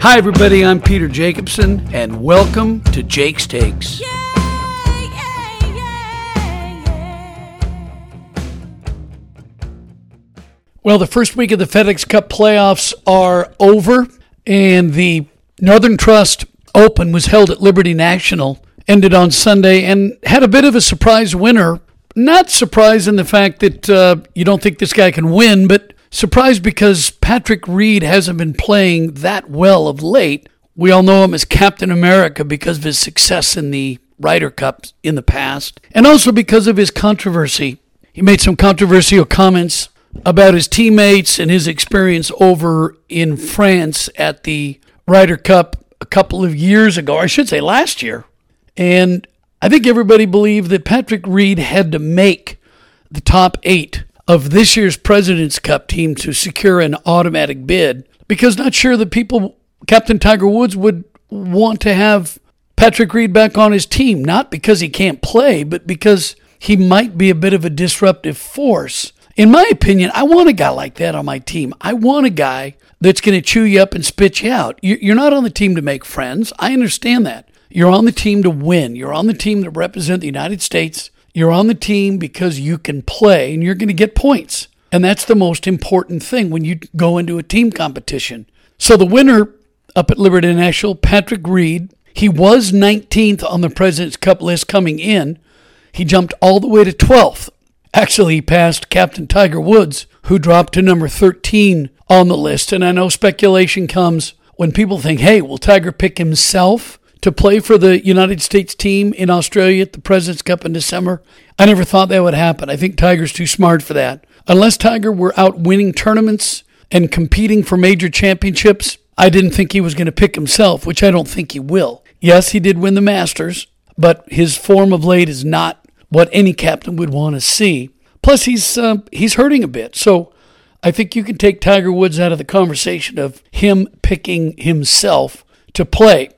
Hi, everybody. I'm Peter Jacobsen, and welcome to Jake's Takes. Well, the first week of the FedEx Cup playoffs are over, and the Northern Trust Open was held at Liberty National, ended on Sunday, and had a bit of a surprise winner. Not surprised in the fact that uh, you don't think this guy can win, but surprised because Patrick Reed hasn't been playing that well of late. We all know him as Captain America because of his success in the Ryder Cup in the past, and also because of his controversy. He made some controversial comments about his teammates and his experience over in France at the Ryder Cup a couple of years ago, I should say last year. And I think everybody believed that Patrick Reed had to make the top eight of this year's President's Cup team to secure an automatic bid because not sure that people, Captain Tiger Woods, would want to have Patrick Reed back on his team, not because he can't play, but because he might be a bit of a disruptive force in my opinion, I want a guy like that on my team. I want a guy that's going to chew you up and spit you out. You're not on the team to make friends. I understand that. You're on the team to win. You're on the team to represent the United States. You're on the team because you can play and you're going to get points. And that's the most important thing when you go into a team competition. So the winner up at Liberty National, Patrick Reed, he was 19th on the President's Cup list coming in. He jumped all the way to 12th. Actually, he passed Captain Tiger Woods, who dropped to number 13 on the list. And I know speculation comes when people think, hey, will Tiger pick himself to play for the United States team in Australia at the President's Cup in December? I never thought that would happen. I think Tiger's too smart for that. Unless Tiger were out winning tournaments and competing for major championships, I didn't think he was going to pick himself, which I don't think he will. Yes, he did win the Masters, but his form of late is not what any captain would want to see. Plus, he's uh, he's hurting a bit, so I think you can take Tiger Woods out of the conversation of him picking himself to play.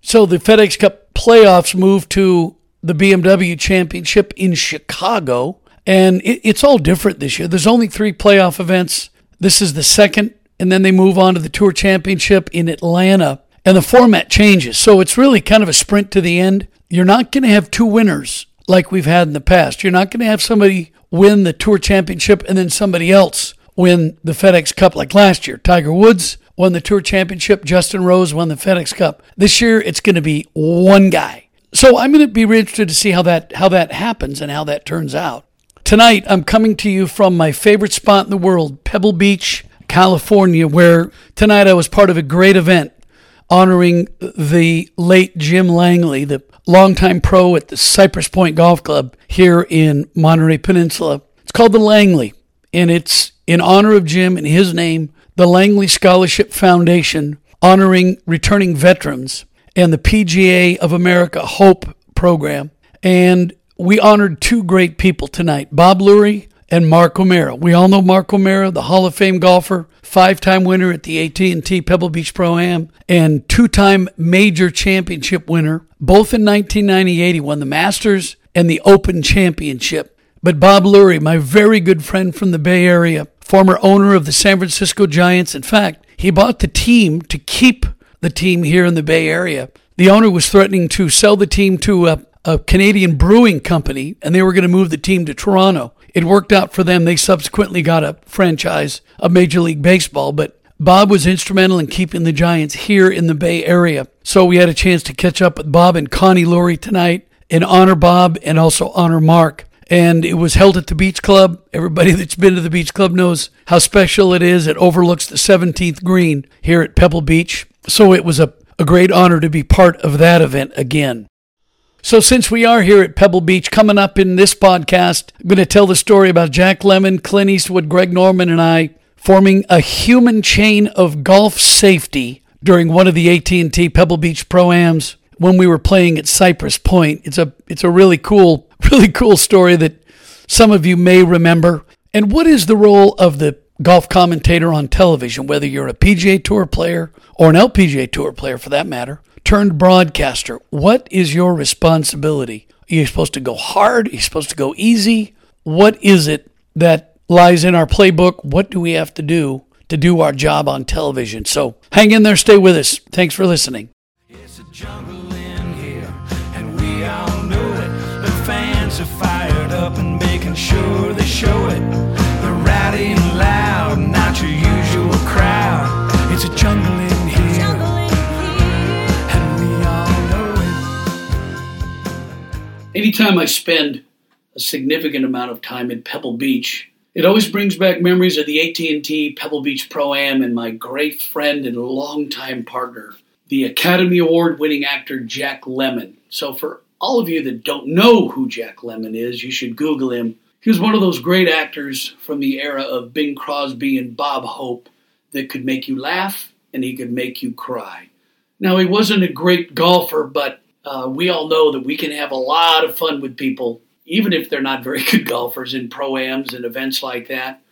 So the FedEx Cup playoffs move to the BMW Championship in Chicago, and it, it's all different this year. There's only three playoff events. This is the second, and then they move on to the Tour Championship in Atlanta, and the format changes. So it's really kind of a sprint to the end. You're not going to have two winners like we've had in the past. You're not going to have somebody win the Tour Championship and then somebody else win the FedEx Cup like last year. Tiger Woods won the Tour Championship, Justin Rose won the FedEx Cup. This year it's going to be one guy. So I'm going to be really interested to see how that how that happens and how that turns out. Tonight I'm coming to you from my favorite spot in the world, Pebble Beach, California, where tonight I was part of a great event honoring the late Jim Langley, the longtime pro at the Cypress Point Golf Club here in Monterey Peninsula. It's called the Langley, and it's in honor of Jim and his name, the Langley Scholarship Foundation, honoring returning veterans, and the PGA of America Hope program. And we honored two great people tonight Bob Lurie and Mark O'Meara. We all know Mark O'Meara, the Hall of Fame golfer, five-time winner at the AT&T Pebble Beach Pro-Am, and two-time major championship winner. Both in 1998, he won the Masters and the Open Championship. But Bob Lurie, my very good friend from the Bay Area, former owner of the San Francisco Giants, in fact, he bought the team to keep the team here in the Bay Area. The owner was threatening to sell the team to a, a Canadian brewing company, and they were going to move the team to Toronto. It worked out for them. They subsequently got a franchise of Major League Baseball, but Bob was instrumental in keeping the Giants here in the Bay Area. So we had a chance to catch up with Bob and Connie Lurie tonight and honor Bob and also honor Mark. And it was held at the Beach Club. Everybody that's been to the Beach Club knows how special it is. It overlooks the 17th green here at Pebble Beach. So it was a, a great honor to be part of that event again. So, since we are here at Pebble Beach, coming up in this podcast, I'm going to tell the story about Jack Lemmon, Clint Eastwood, Greg Norman, and I forming a human chain of golf safety during one of the AT&T Pebble Beach Pro-Ams when we were playing at Cypress Point. It's a it's a really cool really cool story that some of you may remember. And what is the role of the golf commentator on television, whether you're a PGA Tour player or an LPGA Tour player for that matter? turned broadcaster, what is your responsibility? Are you supposed to go hard? Are you supposed to go easy? What is it that lies in our playbook. What do we have to do to do our job on television? So hang in there, stay with us. Thanks for listening. Are fired up and making sure they show it. They're rowdy and loud, not your usual crowd. It's a jungle in here, and we all know it. Anytime I spend a significant amount of time in Pebble Beach, it always brings back memories of the AT&T Pebble Beach Pro Am and my great friend and longtime partner, the Academy Award winning actor Jack Lemmon. So for all of you that don't know who Jack Lemmon is, you should Google him. He was one of those great actors from the era of Bing Crosby and Bob Hope that could make you laugh and he could make you cry. Now, he wasn't a great golfer, but uh, we all know that we can have a lot of fun with people, even if they're not very good golfers, in pro-ams and events like that,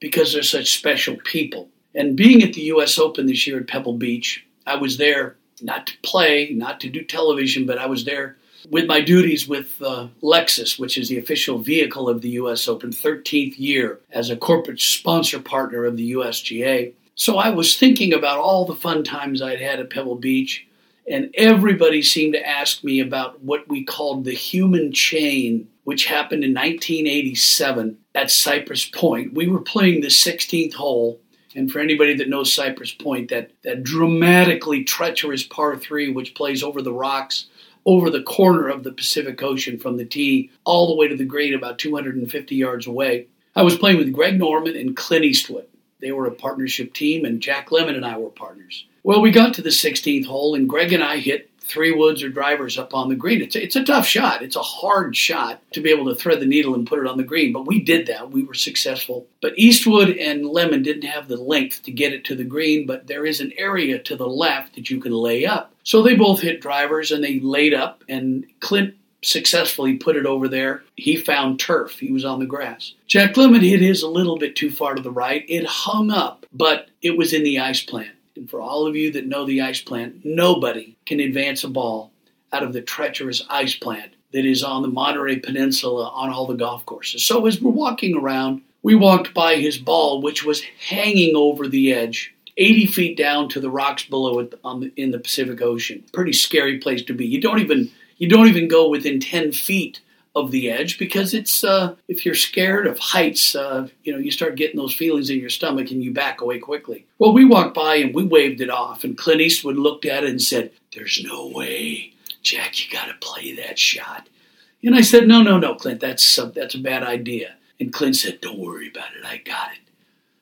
because they're such special people. And being at the U.S. Open this year at Pebble Beach, I was there not to play, not to do television, but I was there with my duties with uh, Lexus, which is the official vehicle of the U.S. Open, 13th year as a corporate sponsor partner of the USGA. So I was thinking about all the fun times I'd had at Pebble Beach, and everybody seemed to ask me about what we called the human chain, which happened in 1987 at Cypress Point. We were playing the 16th hole, and for anybody that knows Cypress Point, that, that dramatically treacherous par three, which plays over the rocks, over the corner of the Pacific Ocean from the tee, all the way to the green, about 250 yards away. I was playing with Greg Norman and Clint Eastwood. They were a partnership team, and Jack Lemmon and I were partners. Well, we got to the 16th hole, and Greg and I hit three woods or drivers up on the green. It's a, it's a tough shot. It's a hard shot to be able to thread the needle and put it on the green, but we did that. We were successful. But Eastwood and Lemmon didn't have the length to get it to the green, but there is an area to the left that you can lay up. So they both hit drivers and they laid up, and Clint successfully put it over there. He found turf. He was on the grass. Jack Lemmon hit his a little bit too far to the right. It hung up, but it was in the ice plant. And for all of you that know the ice plant, nobody can advance a ball out of the treacherous ice plant that is on the Monterey Peninsula on all the golf courses. So as we're walking around, we walked by his ball, which was hanging over the edge, 80 feet down to the rocks below it the, in the Pacific Ocean. Pretty scary place to be. You don't even you don't even go within 10 feet of the edge because it's uh, if you're scared of heights, uh, you know, you start getting those feelings in your stomach and you back away quickly. Well, we walked by and we waved it off, and Clint Eastwood looked at it and said, "There's no way, Jack. You got to play that shot." And I said, "No, no, no, Clint. That's uh, that's a bad idea." And Clint said, "Don't worry about it. I got it."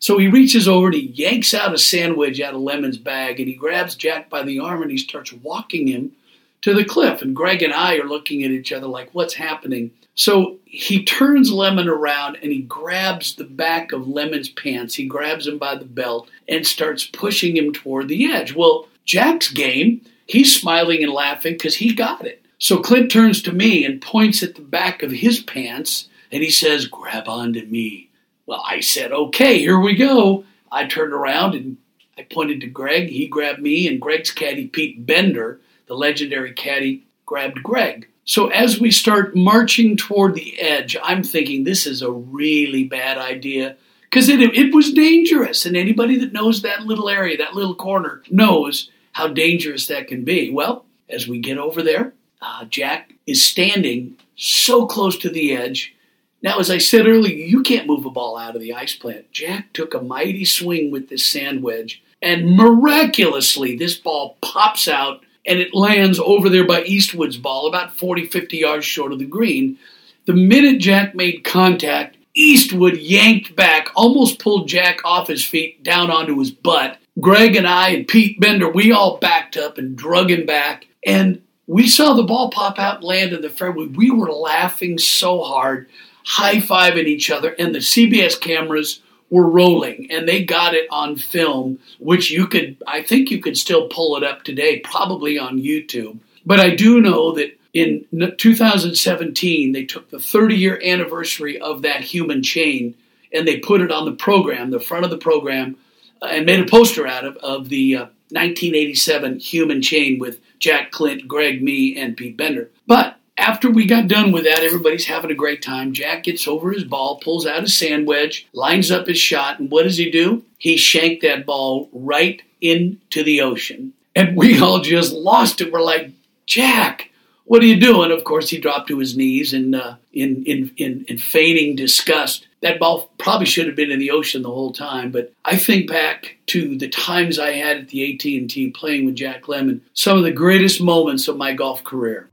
So he reaches over and he yanks out a sand wedge out of Lemmon's bag and he grabs Jack by the arm and he starts walking him to the cliff. And Greg and I are looking at each other like, what's happening? So he turns Lemmon around and he grabs the back of Lemmon's pants. He grabs him by the belt and starts pushing him toward the edge. Well, Jack's game, he's smiling and laughing because he got it. So Clint turns to me and points at the back of his pants and he says, Grab onto me. Well, I said, Okay, here we go. I turned around and I pointed to Greg. He grabbed me, and Greg's caddy, Pete Bender, the legendary caddy, grabbed Greg. So as we start marching toward the edge, I'm thinking this is a really bad idea because it, it was dangerous. And anybody that knows that little area, that little corner, knows how dangerous that can be. Well, as we get over there, uh, Jack is standing so close to the edge. Now, as I said earlier, you can't move a ball out of the ice plant. Jack took a mighty swing with this sand wedge, and miraculously, this ball pops out and it lands over there by Eastwood's ball, about 40, 50 yards short of the green. The minute Jack made contact, Eastwood yanked back, almost pulled Jack off his feet down onto his butt. Greg and I and Pete Bender, we all backed up and drug him back. And we saw the ball pop out and land in the fairway. We were laughing so hard, high fiving each other, and the CBS cameras were rolling and they got it on film, which you could, I think you could still pull it up today, probably on YouTube. But I do know that in 2017, they took the 30 year anniversary of that human chain and they put it on the program, the front of the program, uh, and made a poster out of, of the uh, 1987 human chain with Jack Clint, Greg, me, and Pete Bender. But after we got done with that, everybody's having a great time. Jack gets over his ball, pulls out his sand wedge, lines up his shot, and what does he do? He shanked that ball right into the ocean. And we all just lost it. We're like, Jack, what are you doing? Of course, he dropped to his knees in, uh, in, in, in, in feigning disgust. That ball probably should have been in the ocean the whole time. But I think back to the times I had at the AT&T playing with Jack Lemmon, some of the greatest moments of my golf career.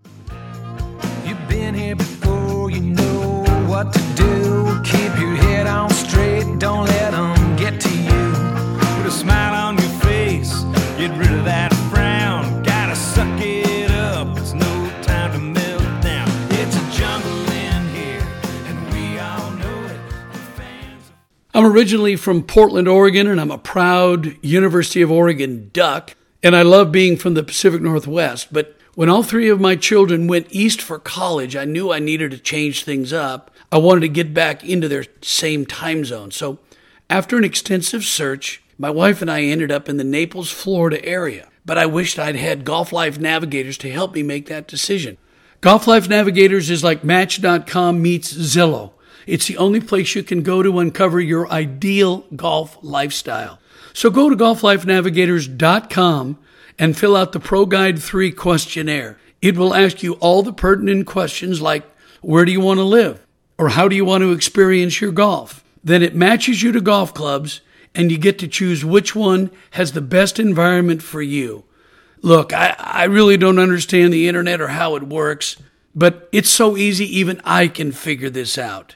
Keep your head on straight, don't let them get to you. Put a smile on your face, get rid of that. I'm originally from Portland, Oregon, and I'm a proud University of Oregon Duck. And I love being from the Pacific Northwest. But when all three of my children went east for college, I knew I needed to change things up. I wanted to get back into their same time zone. So after an extensive search, my wife and I ended up in the Naples, Florida area. But I wished I'd had Golf Life Navigators to help me make that decision. Golf Life Navigators is like Match.com meets Zillow. It's the only place you can go to uncover your ideal golf lifestyle. So go to golflifenavigators.com and fill out the Pro Guide 3 questionnaire. It will ask you all the pertinent questions like where do you want to live or how do you want to experience your golf? Then it matches you to golf clubs and you get to choose which one has the best environment for you. Look, I, I really don't understand the internet or how it works, but it's so easy, even I can figure this out.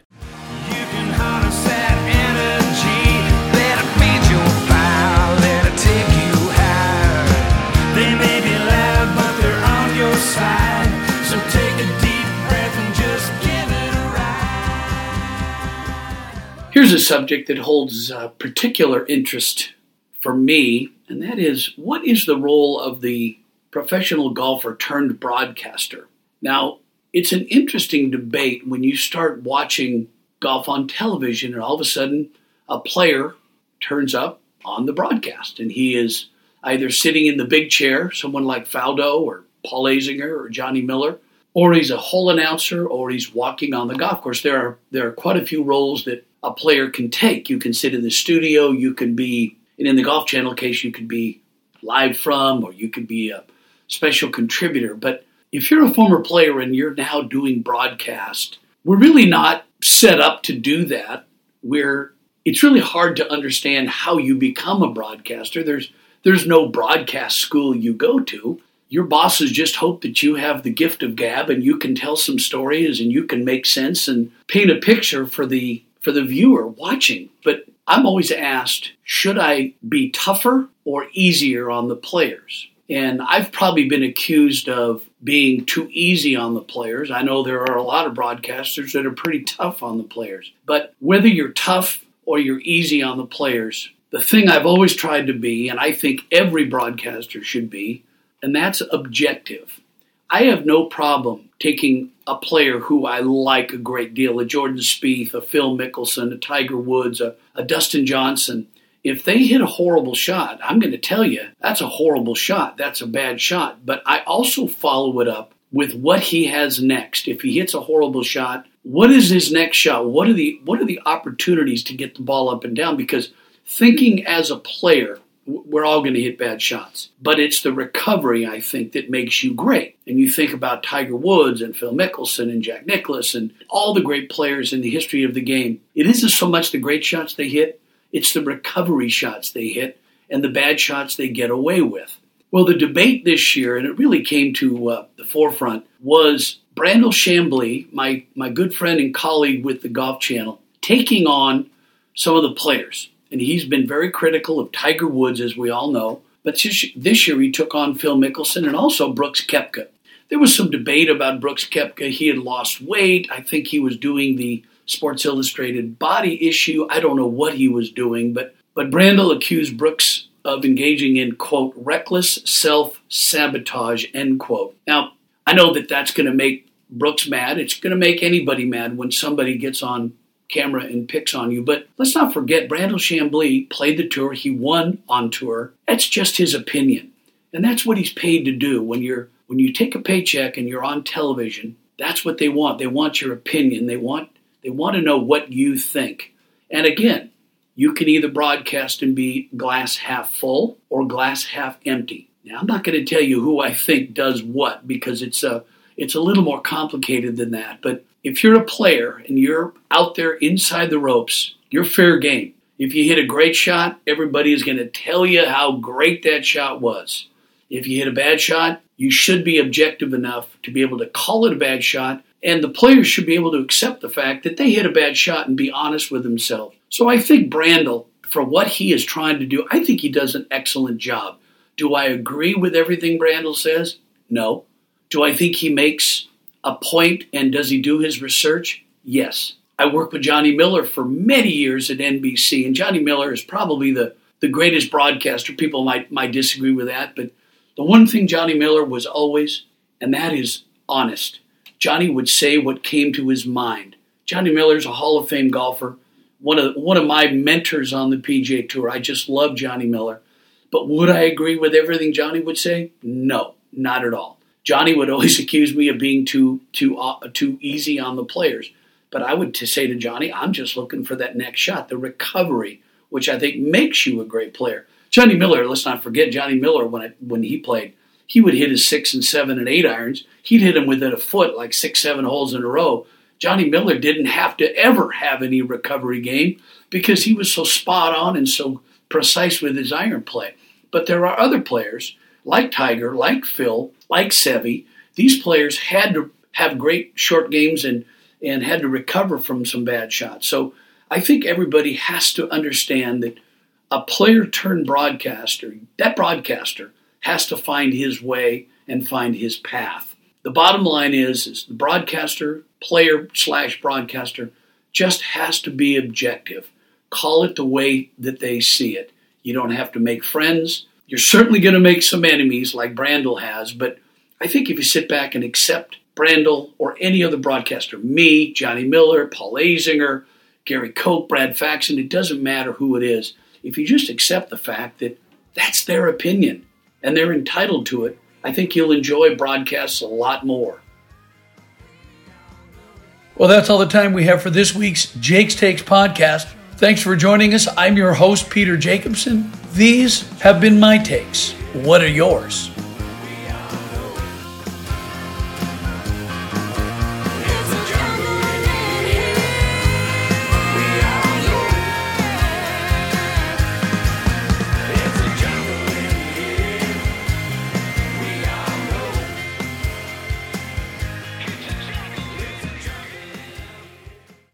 Here's a subject that holds uh, particular interest for me, and that is what is the role of the professional golfer turned broadcaster? Now, it's an interesting debate when you start watching golf on television, and all of a sudden, a player turns up on the broadcast, and he is either sitting in the big chair, someone like Faldo or Paul Azinger or Johnny Miller, or he's a hole announcer, or he's walking on the golf course. There are there are quite a few roles that a player can take. You can sit in the studio, you can be, and in the Golf Channel case, you could be live from, or you could be a special contributor. But if you're a former player and you're now doing broadcast, we're really not set up to do that. We're it's really hard to understand how you become a broadcaster. There's there's no broadcast school you go to. Your bosses just hope that you have the gift of gab and you can tell some stories and you can make sense and paint a picture for the for the viewer watching. But I'm always asked, should I be tougher or easier on the players? And I've probably been accused of being too easy on the players. I know there are a lot of broadcasters that are pretty tough on the players. But whether you're tough or you're easy on the players, the thing I've always tried to be, and I think every broadcaster should be, and that's objective. I have no problem taking a player who I like a great deal, a Jordan Spieth, a Phil Mickelson, a Tiger Woods, a, a Dustin Johnson. If they hit a horrible shot, I'm going to tell you that's a horrible shot. That's a bad shot. But I also follow it up with what he has next. If he hits a horrible shot, what is his next shot? What are the what are the opportunities to get the ball up and down? Because thinking as a player, we're all going to hit bad shots, but it's the recovery I think that makes you great. And you think about Tiger Woods and Phil Mickelson and Jack Nicklaus and all the great players in the history of the game. It isn't so much the great shots they hit, it's the recovery shots they hit and the bad shots they get away with. Well, the debate this year, and it really came to uh, the forefront, was Brandel Chamblee, my, my good friend and colleague with the Golf Channel, taking on some of the players. And he's been very critical of Tiger Woods, as we all know. But this year he took on Phil Mickelson and also Brooks Koepka. There was some debate about Brooks Koepka. He had lost weight. I think he was doing the Sports Illustrated body issue. I don't know what he was doing, but but Brandel accused Brooks of engaging in quote reckless self sabotage end quote. Now I know that that's going to make Brooks mad. It's going to make anybody mad when somebody gets on camera and picks on you. But let's not forget Brandel Chamblee played the tour. He won on tour. That's just his opinion. And that's what he's paid to do when you're when you take a paycheck and you're on television That's what they want. They want your opinion. They want they want to know what you think. And again, you can either broadcast and be glass half full or glass half empty. Now, I'm not going to tell you who I think does what because it's a it's a little more complicated than that. But if you're a player and you're out there inside the ropes, you're fair game. If you hit a great shot, everybody is going to tell you how great that shot was. If you hit a bad shot, you should be objective enough to be able to call it a bad shot, and the players should be able to accept the fact that they hit a bad shot and be honest with themselves. So I think Brandel, for what he is trying to do, I think he does an excellent job. Do I agree with everything Brandel says? No. Do I think he makes a point and does he do his research? Yes. I worked with Johnny Miller for many years at NBC, and Johnny Miller is probably the, the greatest broadcaster. People might, might disagree with that, but the one thing Johnny Miller was always, and that is honest. Johnny would say what came to his mind. Johnny Miller's a Hall of Fame golfer, one of one of my mentors on the PGA Tour. I just love Johnny Miller. But would I agree with everything Johnny would say? No, not at all. Johnny would always accuse me of being too too uh, too easy on the players. But I would say to Johnny, I'm just looking for that next shot, the recovery, which I think makes you a great player. Johnny Miller, let's not forget Johnny Miller when when he played, he would hit his six and seven and eight irons. He'd hit them within a foot, like six, seven holes in a row. Johnny Miller didn't have to ever have any recovery game because he was so spot on and so precise with his iron play. But there are other players like Tiger, like Phil, like Seve. These players had to have great short games and and had to recover from some bad shots. So I think everybody has to understand that a player turned broadcaster, that broadcaster has to find his way and find his path. The bottom line is, is the broadcaster, player slash broadcaster, just has to be objective. Call it the way that they see it. You don't have to make friends. You're certainly going to make some enemies like Brandel has, but I think if you sit back and accept Brandel or any other broadcaster, me, Johnny Miller, Paul Azinger, Gary Koch, Brad Faxon, it doesn't matter who it is. If you just accept the fact that that's their opinion and they're entitled to it, I think you'll enjoy broadcasts a lot more. Well, that's all the time we have for this week's Jake's Takes podcast. Thanks for joining us. I'm your host, Peter Jacobsen. These have been my takes. What are yours?